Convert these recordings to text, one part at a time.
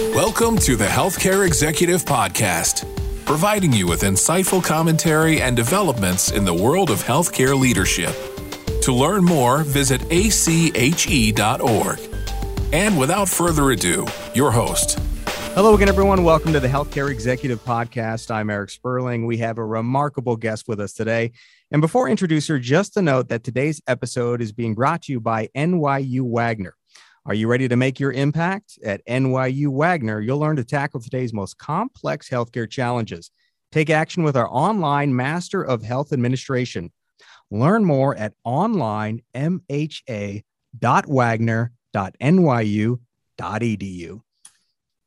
Welcome to the Healthcare Executive Podcast, providing you with insightful commentary and developments in the world of healthcare leadership. To learn more, visit ache.org. And without further ado, your host. Hello again, everyone. Welcome to the Healthcare Executive Podcast. I'm Eric Sperling. We have a remarkable guest with us today. And before I introduce her, just a note that today's episode is being brought to you by NYU Wagner. Are you ready to make your impact? At NYU Wagner, you'll learn to tackle today's most complex healthcare challenges. Take action with our online Master of Health Administration. Learn more at onlinemha.wagner.nyu.edu.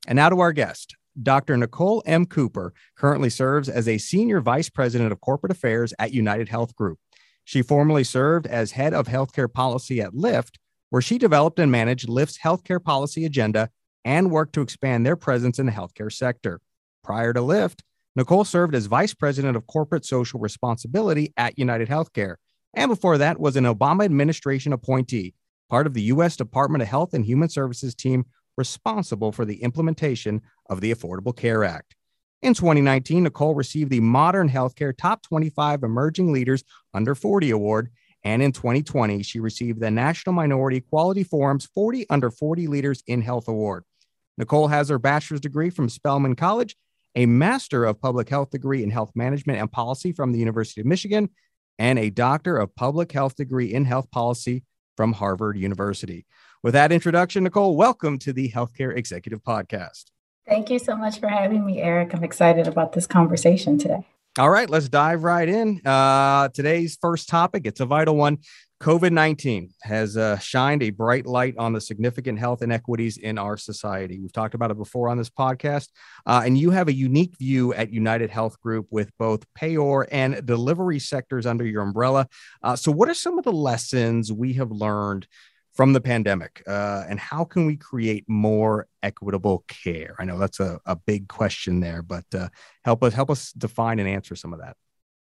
And now to our guest. Dr. Nicole M. Cooper currently serves as a Senior Vice President of Corporate Affairs at United Health Group. She formerly served as Head of Healthcare Policy at Lyft where she developed and managed Lyft's healthcare policy agenda and worked to expand their presence in the healthcare sector. Prior to Lyft, Nicole served as Vice President of Corporate Social Responsibility at United Healthcare, and before that was an Obama administration appointee, part of the U.S. Department of Health and Human Services team responsible for the implementation of the Affordable Care Act. In 2019, Nicole received the Modern Healthcare Top 25 Emerging Leaders Under 40 Award and in 2020, she received the National Minority Quality Forum's 40 Under 40 Leaders in Health Award. Nicole has her bachelor's degree from Spelman College, a Master of Public Health degree in Health Management and Policy from the University of Michigan, and a Doctor of Public Health degree in Health Policy from Harvard University. With that introduction, Nicole, welcome to the Healthcare Executive Podcast. Thank you so much for having me, Eric. I'm excited about this conversation today. All right, let's dive right in. Uh, today's first topic, it's a vital one. COVID 19 has uh, shined a bright light on the significant health inequities in our society. We've talked about it before on this podcast, uh, and you have a unique view at United Health Group with both payor and delivery sectors under your umbrella. Uh, so, what are some of the lessons we have learned from the pandemic uh, and how can we create more equitable care? I know that's a, a big question there but uh, help us help us define and answer some of that.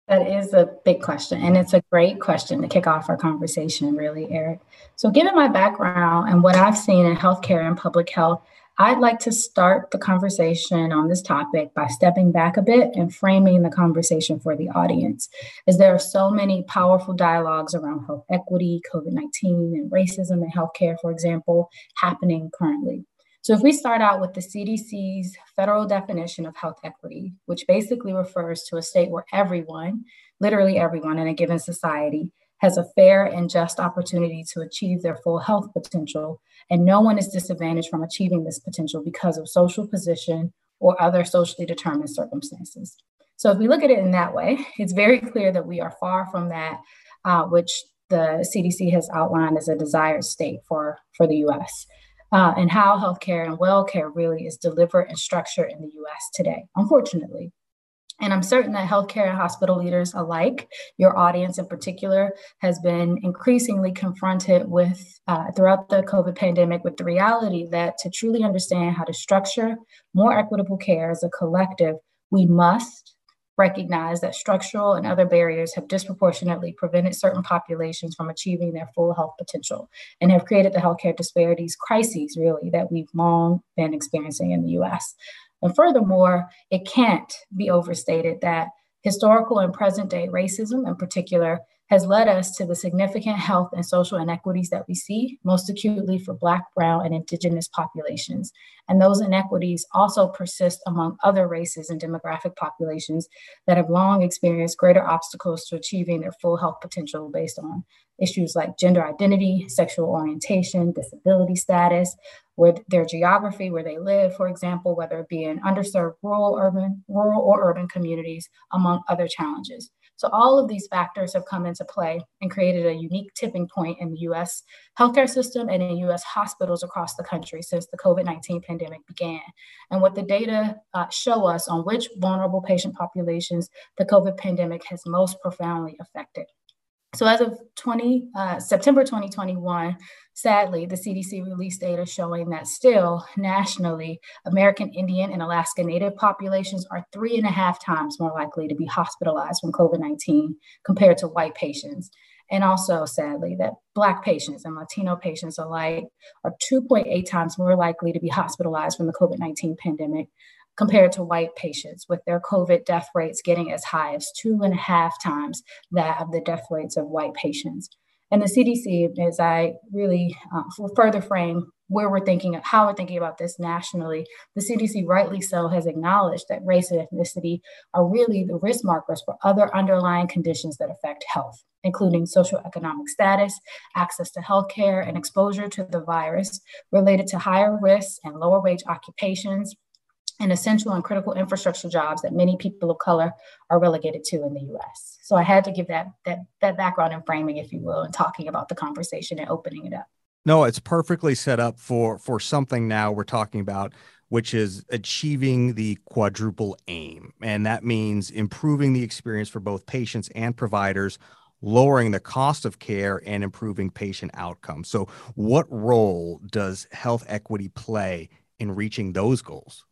That is a big question and it's a great question to kick off our conversation really eric. So given my background and what i've seen in healthcare and public health I'd like to start the conversation on this topic by stepping back a bit and framing the conversation for the audience, as there are so many powerful dialogues around health equity, COVID 19, and racism in healthcare, for example, happening currently. So, if we start out with the CDC's federal definition of health equity, which basically refers to a state where everyone, literally everyone in a given society, has a fair and just opportunity to achieve their full health potential, and no one is disadvantaged from achieving this potential because of social position or other socially determined circumstances. So, if we look at it in that way, it's very clear that we are far from that, uh, which the CDC has outlined as a desired state for, for the US, uh, and how healthcare and well care really is delivered and structured in the US today, unfortunately. And I'm certain that healthcare and hospital leaders alike, your audience in particular, has been increasingly confronted with, uh, throughout the COVID pandemic, with the reality that to truly understand how to structure more equitable care as a collective, we must recognize that structural and other barriers have disproportionately prevented certain populations from achieving their full health potential and have created the healthcare disparities crises, really, that we've long been experiencing in the US. And furthermore, it can't be overstated that historical and present day racism in particular has led us to the significant health and social inequities that we see, most acutely for Black, Brown, and Indigenous populations. And those inequities also persist among other races and demographic populations that have long experienced greater obstacles to achieving their full health potential based on issues like gender identity, sexual orientation, disability status, where their geography, where they live, for example, whether it be in underserved rural, urban, rural or urban communities, among other challenges. So all of these factors have come into play and created a unique tipping point in the US healthcare system and in US hospitals across the country since the COVID-19 pandemic began. And what the data uh, show us on which vulnerable patient populations the COVID pandemic has most profoundly affected. So as of 20, uh, September 2021, sadly, the CDC released data showing that still nationally, American Indian and Alaska Native populations are three and a half times more likely to be hospitalized from COVID 19 compared to white patients. and also sadly that Black patients and Latino patients alike are 2.8 times more likely to be hospitalized from the COVID 19 pandemic compared to white patients, with their COVID death rates getting as high as two and a half times that of the death rates of white patients. And the CDC, as I really uh, further frame where we're thinking of how we're thinking about this nationally, the CDC rightly so has acknowledged that race and ethnicity are really the risk markers for other underlying conditions that affect health, including socioeconomic status, access to healthcare, and exposure to the virus related to higher risks and lower wage occupations, and essential and critical infrastructure jobs that many people of color are relegated to in the US. So I had to give that that that background and framing, if you will, and talking about the conversation and opening it up. No, it's perfectly set up for for something now we're talking about which is achieving the quadruple aim. And that means improving the experience for both patients and providers, lowering the cost of care, and improving patient outcomes. So, what role does health equity play in reaching those goals?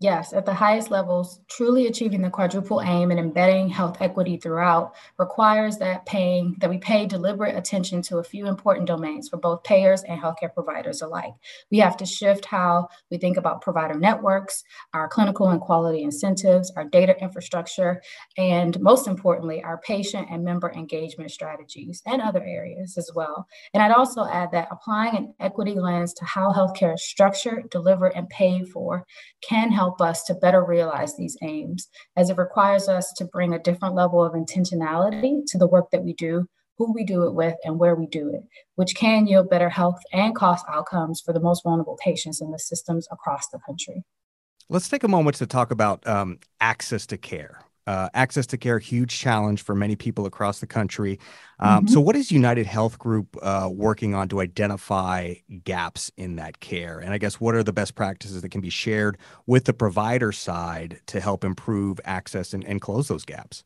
Yes, at the highest levels, truly achieving the quadruple aim and embedding health equity throughout requires that paying that we pay deliberate attention to a few important domains for both payers and healthcare providers alike. We have to shift how we think about provider networks, our clinical and quality incentives, our data infrastructure, and most importantly, our patient and member engagement strategies and other areas as well. And I'd also add that applying an equity lens to how healthcare is structured, delivered, and paid for can help help us to better realize these aims, as it requires us to bring a different level of intentionality to the work that we do, who we do it with, and where we do it, which can yield better health and cost outcomes for the most vulnerable patients in the systems across the country. Let's take a moment to talk about um, access to care. Uh, access to care, huge challenge for many people across the country. Um, mm-hmm. So, what is United Health Group uh, working on to identify gaps in that care? And I guess what are the best practices that can be shared with the provider side to help improve access and, and close those gaps?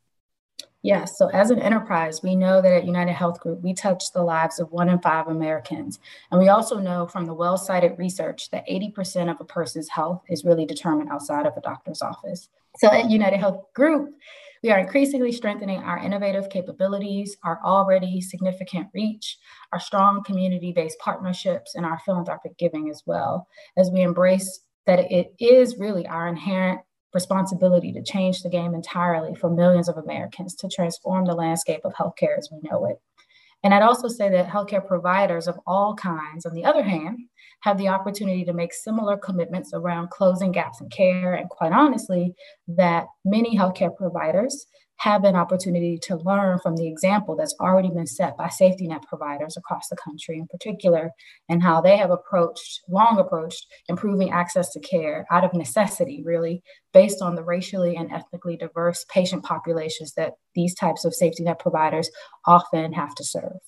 Yes. So, as an enterprise, we know that at United Health Group, we touch the lives of one in five Americans. And we also know from the well cited research that 80% of a person's health is really determined outside of a doctor's office. So, at United Health Group, we are increasingly strengthening our innovative capabilities, our already significant reach, our strong community based partnerships, and our philanthropic giving as well, as we embrace that it is really our inherent responsibility to change the game entirely for millions of Americans to transform the landscape of healthcare as we know it. And I'd also say that healthcare providers of all kinds, on the other hand, have the opportunity to make similar commitments around closing gaps in care. And quite honestly, that many healthcare providers have an opportunity to learn from the example that's already been set by safety net providers across the country in particular and how they have approached long approached improving access to care out of necessity really based on the racially and ethnically diverse patient populations that these types of safety net providers often have to serve.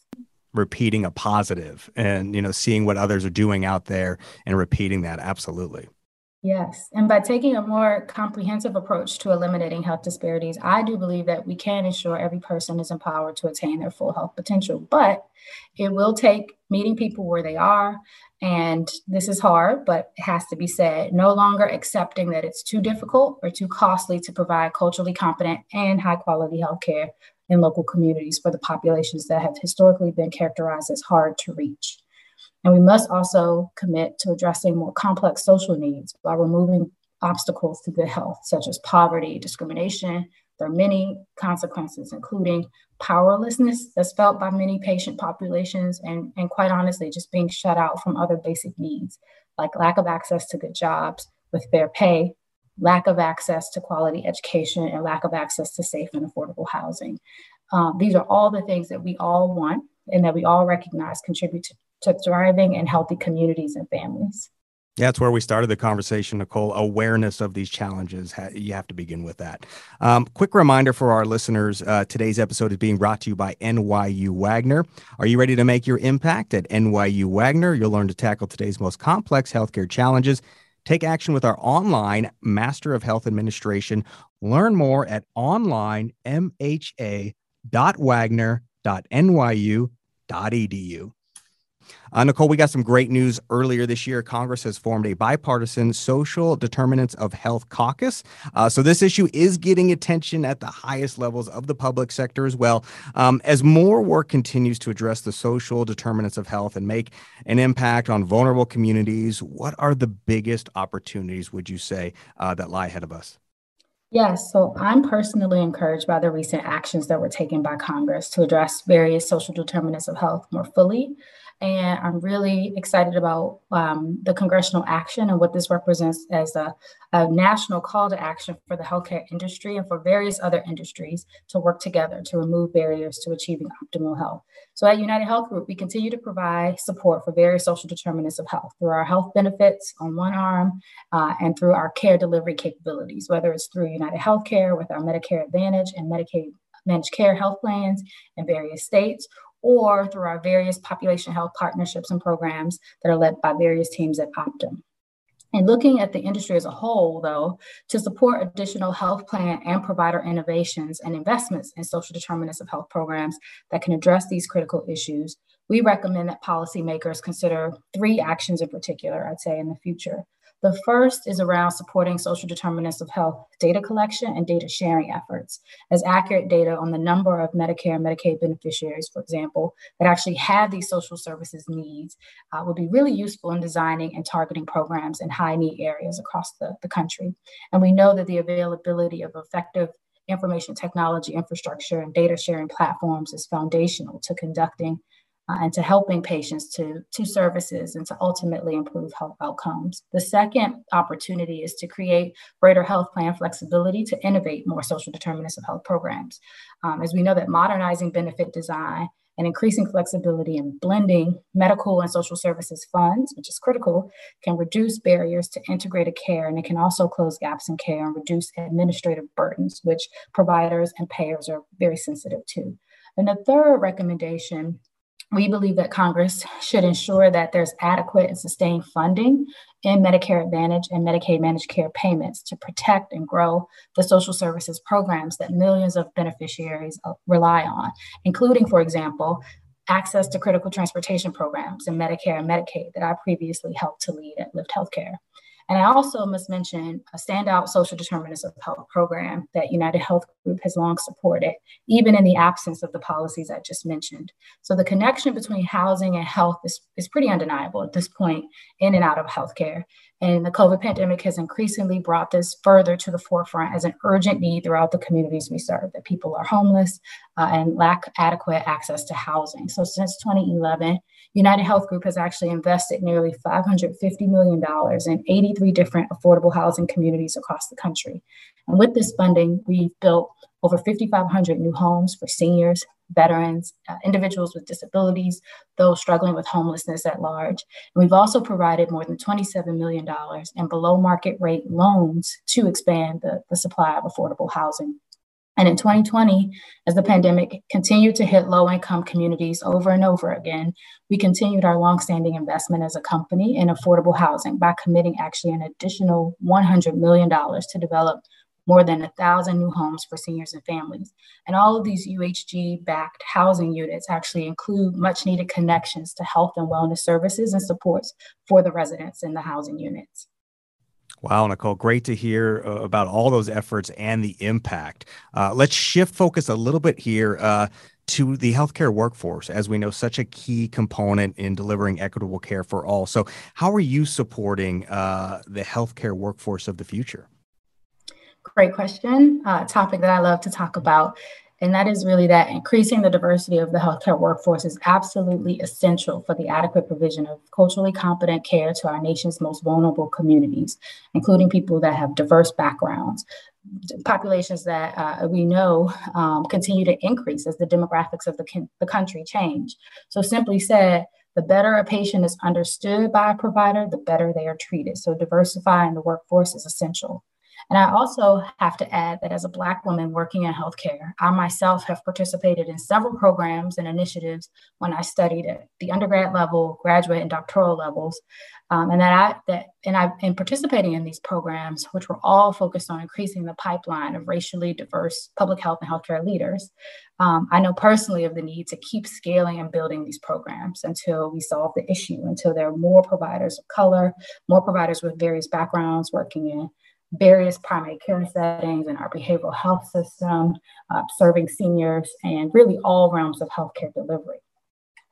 Repeating a positive and you know seeing what others are doing out there and repeating that absolutely Yes. And by taking a more comprehensive approach to eliminating health disparities, I do believe that we can ensure every person is empowered to attain their full health potential. But it will take meeting people where they are. And this is hard, but it has to be said. No longer accepting that it's too difficult or too costly to provide culturally competent and high quality health care in local communities for the populations that have historically been characterized as hard to reach. And we must also commit to addressing more complex social needs by removing obstacles to good health, such as poverty, discrimination. There are many consequences, including powerlessness that's felt by many patient populations, and, and quite honestly, just being shut out from other basic needs, like lack of access to good jobs with fair pay, lack of access to quality education, and lack of access to safe and affordable housing. Um, these are all the things that we all want and that we all recognize contribute to, to thriving and healthy communities and families. Yeah, that's where we started the conversation, Nicole. Awareness of these challenges. You have to begin with that. Um, quick reminder for our listeners uh, today's episode is being brought to you by NYU Wagner. Are you ready to make your impact at NYU Wagner? You'll learn to tackle today's most complex healthcare challenges. Take action with our online Master of Health Administration. Learn more at onlinemha.wagner.nyu.edu. Uh, Nicole, we got some great news earlier this year. Congress has formed a bipartisan social determinants of health caucus. Uh, so this issue is getting attention at the highest levels of the public sector as well. Um, as more work continues to address the social determinants of health and make an impact on vulnerable communities, what are the biggest opportunities, would you say, uh, that lie ahead of us? Yes, so I'm personally encouraged by the recent actions that were taken by Congress to address various social determinants of health more fully. And I'm really excited about um, the congressional action and what this represents as a, a, national call to action for the healthcare industry and for various other industries to work together to remove barriers to achieving optimal health. So at United Health Group, we continue to provide support for various social determinants of health through our health benefits on one arm uh, and through our care delivery capabilities, whether it's through United Healthcare with our Medicare Advantage and Medicaid managed care health plans in various states, or through our various population health partnerships and programs that are led by various teams at Optum. And looking at the industry as a whole, though, to support additional health plan and provider innovations and investments in social determinants of health programs that can address these critical issues, we recommend that policymakers consider three actions in particular, I'd say, in the future. The first is around supporting social determinants of health data collection and data sharing efforts, as accurate data on the number of Medicare and Medicaid beneficiaries, for example, that actually have these social services needs uh, would be really useful in designing and targeting programs in high need areas across the, the country. And we know that the availability of effective information technology infrastructure and data sharing platforms is foundational to conducting uh, and to helping patients to, to services and to ultimately improve health outcomes. The second opportunity is to create greater health plan flexibility to innovate more social determinants of health programs. Um, as we know that modernizing benefit design and increasing flexibility and blending medical and social services funds, which is critical, can reduce barriers to integrated care and it can also close gaps in care and reduce administrative burdens, which providers and payers are very sensitive to. And the third recommendation we believe that Congress should ensure that there's adequate and sustained funding in Medicare Advantage and Medicaid managed care payments to protect and grow the social services programs that millions of beneficiaries uh, rely on, including, for example, access to critical transportation programs in Medicare and Medicaid that I previously helped to lead at Lyft Healthcare. And I also must mention a standout social determinants of health program that United Health Group has long supported, even in the absence of the policies I just mentioned. So the connection between housing and health is, is pretty undeniable at this point in and out of healthcare. And the COVID pandemic has increasingly brought this further to the forefront as an urgent need throughout the communities we serve, that people are homeless uh, and lack adequate access to housing. So since 2011, United Health Group has actually invested nearly $550 million in 83 different affordable housing communities across the country. And with this funding, we've built over 5,500 new homes for seniors, veterans, uh, individuals with disabilities, those struggling with homelessness at large. And we've also provided more than $27 million in below market rate loans to expand the, the supply of affordable housing. And in 2020, as the pandemic continued to hit low income communities over and over again, we continued our longstanding investment as a company in affordable housing by committing actually an additional $100 million to develop more than a thousand new homes for seniors and families. And all of these UHG backed housing units actually include much needed connections to health and wellness services and supports for the residents in the housing units. Wow, Nicole, great to hear uh, about all those efforts and the impact. Uh, let's shift focus a little bit here uh, to the healthcare workforce, as we know, such a key component in delivering equitable care for all. So, how are you supporting uh, the healthcare workforce of the future? Great question. Uh, topic that I love to talk about. And that is really that increasing the diversity of the healthcare workforce is absolutely essential for the adequate provision of culturally competent care to our nation's most vulnerable communities, including people that have diverse backgrounds, populations that uh, we know um, continue to increase as the demographics of the, the country change. So, simply said, the better a patient is understood by a provider, the better they are treated. So, diversifying the workforce is essential. And I also have to add that as a Black woman working in healthcare, I myself have participated in several programs and initiatives when I studied at the undergrad level, graduate, and doctoral levels. Um, and that I that and I've been participating in these programs, which were all focused on increasing the pipeline of racially diverse public health and healthcare leaders. Um, I know personally of the need to keep scaling and building these programs until we solve the issue, until there are more providers of color, more providers with various backgrounds working in various primary care settings in our behavioral health system, uh, serving seniors, and really all realms of healthcare delivery.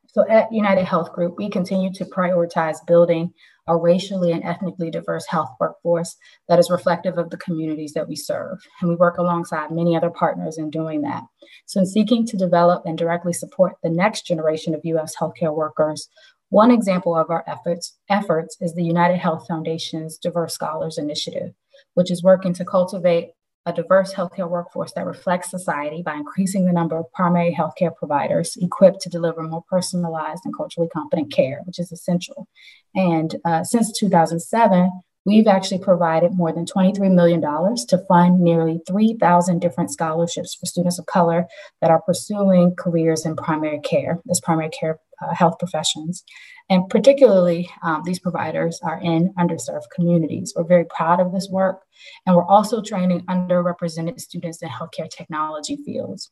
So at United Health Group, we continue to prioritize building a racially and ethnically diverse health workforce that is reflective of the communities that we serve. And we work alongside many other partners in doing that. So, in seeking to develop and directly support the next generation of US healthcare workers, one example of our efforts, efforts is the United Health Foundation's Diverse Scholars Initiative, which is working to cultivate a diverse healthcare workforce that reflects society by increasing the number of primary healthcare providers equipped to deliver more personalized and culturally competent care, which is essential. And uh, since 2007, we've actually provided more than $23 million to fund nearly 3,000 different scholarships for students of color that are pursuing careers in primary care as primary care uh, health professions. And particularly, um, these providers are in underserved communities. We're very proud of this work. And we're also training underrepresented students in healthcare technology fields.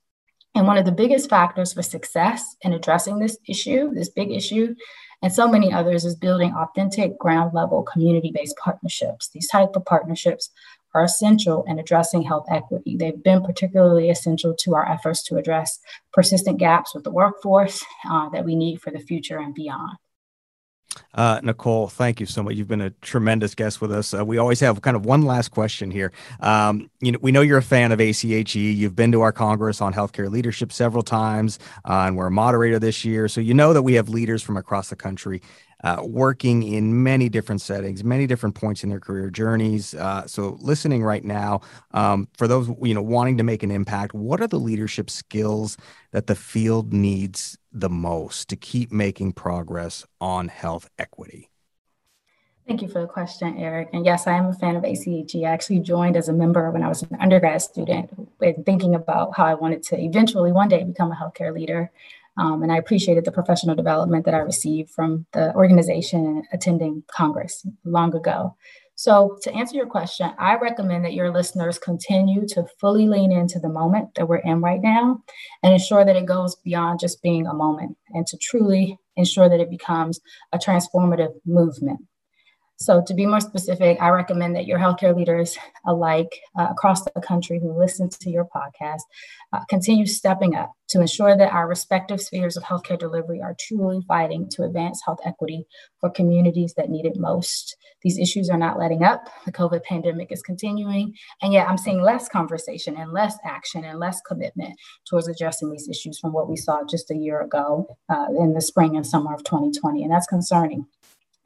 And one of the biggest factors for success in addressing this issue, this big issue, and so many others is building authentic ground level community based partnerships. These type of partnerships are essential in addressing health equity. They've been particularly essential to our efforts to address persistent gaps with the workforce uh, that we need for the future and beyond. Uh, Nicole, thank you so much. You've been a tremendous guest with us. Uh, we always have kind of one last question here. Um, you know, we know you're a fan of ACHE. You've been to our Congress on healthcare leadership several times, uh, and we're a moderator this year. So you know that we have leaders from across the country uh, working in many different settings, many different points in their career journeys. Uh, so, listening right now, um, for those you know wanting to make an impact, what are the leadership skills that the field needs the most to keep making progress on health equity? Thank you for the question, Eric. And yes, I am a fan of ACHE. I actually joined as a member when I was an undergrad student, thinking about how I wanted to eventually one day become a healthcare leader. Um, and I appreciated the professional development that I received from the organization attending Congress long ago. So, to answer your question, I recommend that your listeners continue to fully lean into the moment that we're in right now and ensure that it goes beyond just being a moment and to truly ensure that it becomes a transformative movement. So, to be more specific, I recommend that your healthcare leaders alike uh, across the country who listen to your podcast uh, continue stepping up to ensure that our respective spheres of healthcare delivery are truly fighting to advance health equity for communities that need it most. These issues are not letting up. The COVID pandemic is continuing, and yet I'm seeing less conversation and less action and less commitment towards addressing these issues from what we saw just a year ago uh, in the spring and summer of 2020, and that's concerning.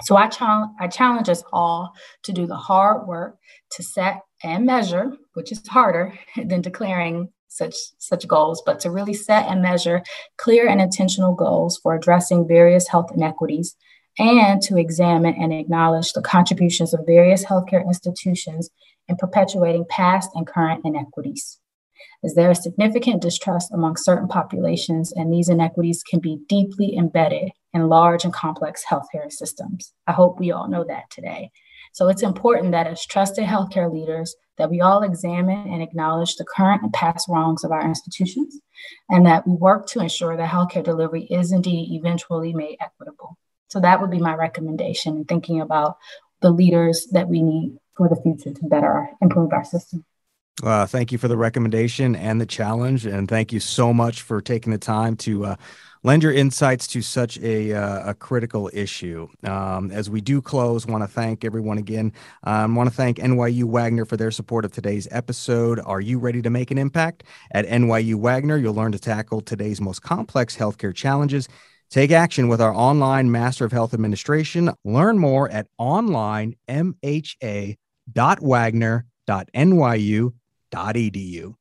So I, challenge, I challenge us all to do the hard work to set and measure, which is harder than declaring such such goals, but to really set and measure clear and intentional goals for addressing various health inequities and to examine and acknowledge the contributions of various healthcare institutions in perpetuating past and current inequities. As there is significant distrust among certain populations, and these inequities can be deeply embedded in large and complex healthcare systems. I hope we all know that today. So it's important that as trusted healthcare leaders, that we all examine and acknowledge the current and past wrongs of our institutions, and that we work to ensure that healthcare delivery is indeed eventually made equitable. So that would be my recommendation in thinking about the leaders that we need for the future to better improve our system. Uh, thank you for the recommendation and the challenge, and thank you so much for taking the time to uh, lend your insights to such a, uh, a critical issue. Um, as we do close, want to thank everyone again. Um, want to thank NYU Wagner for their support of today's episode. Are you ready to make an impact? At NYU Wagner, you'll learn to tackle today's most complex healthcare challenges. Take action with our online Master of Health Administration. Learn more at onlinemha.wagner.nyu.edu.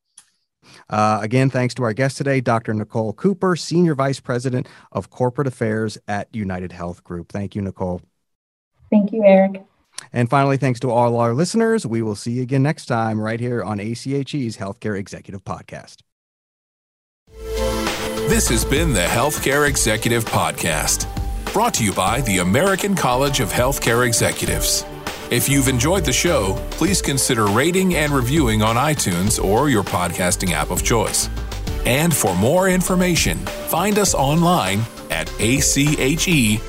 Uh, again, thanks to our guest today, Dr. Nicole Cooper, Senior Vice President of Corporate Affairs at United Health Group. Thank you, Nicole. Thank you, Eric. And finally, thanks to all our listeners. We will see you again next time right here on ACHE's Healthcare Executive Podcast. This has been the Healthcare Executive Podcast, brought to you by the American College of Healthcare Executives. If you've enjoyed the show, please consider rating and reviewing on iTunes or your podcasting app of choice. And for more information, find us online at ache.org.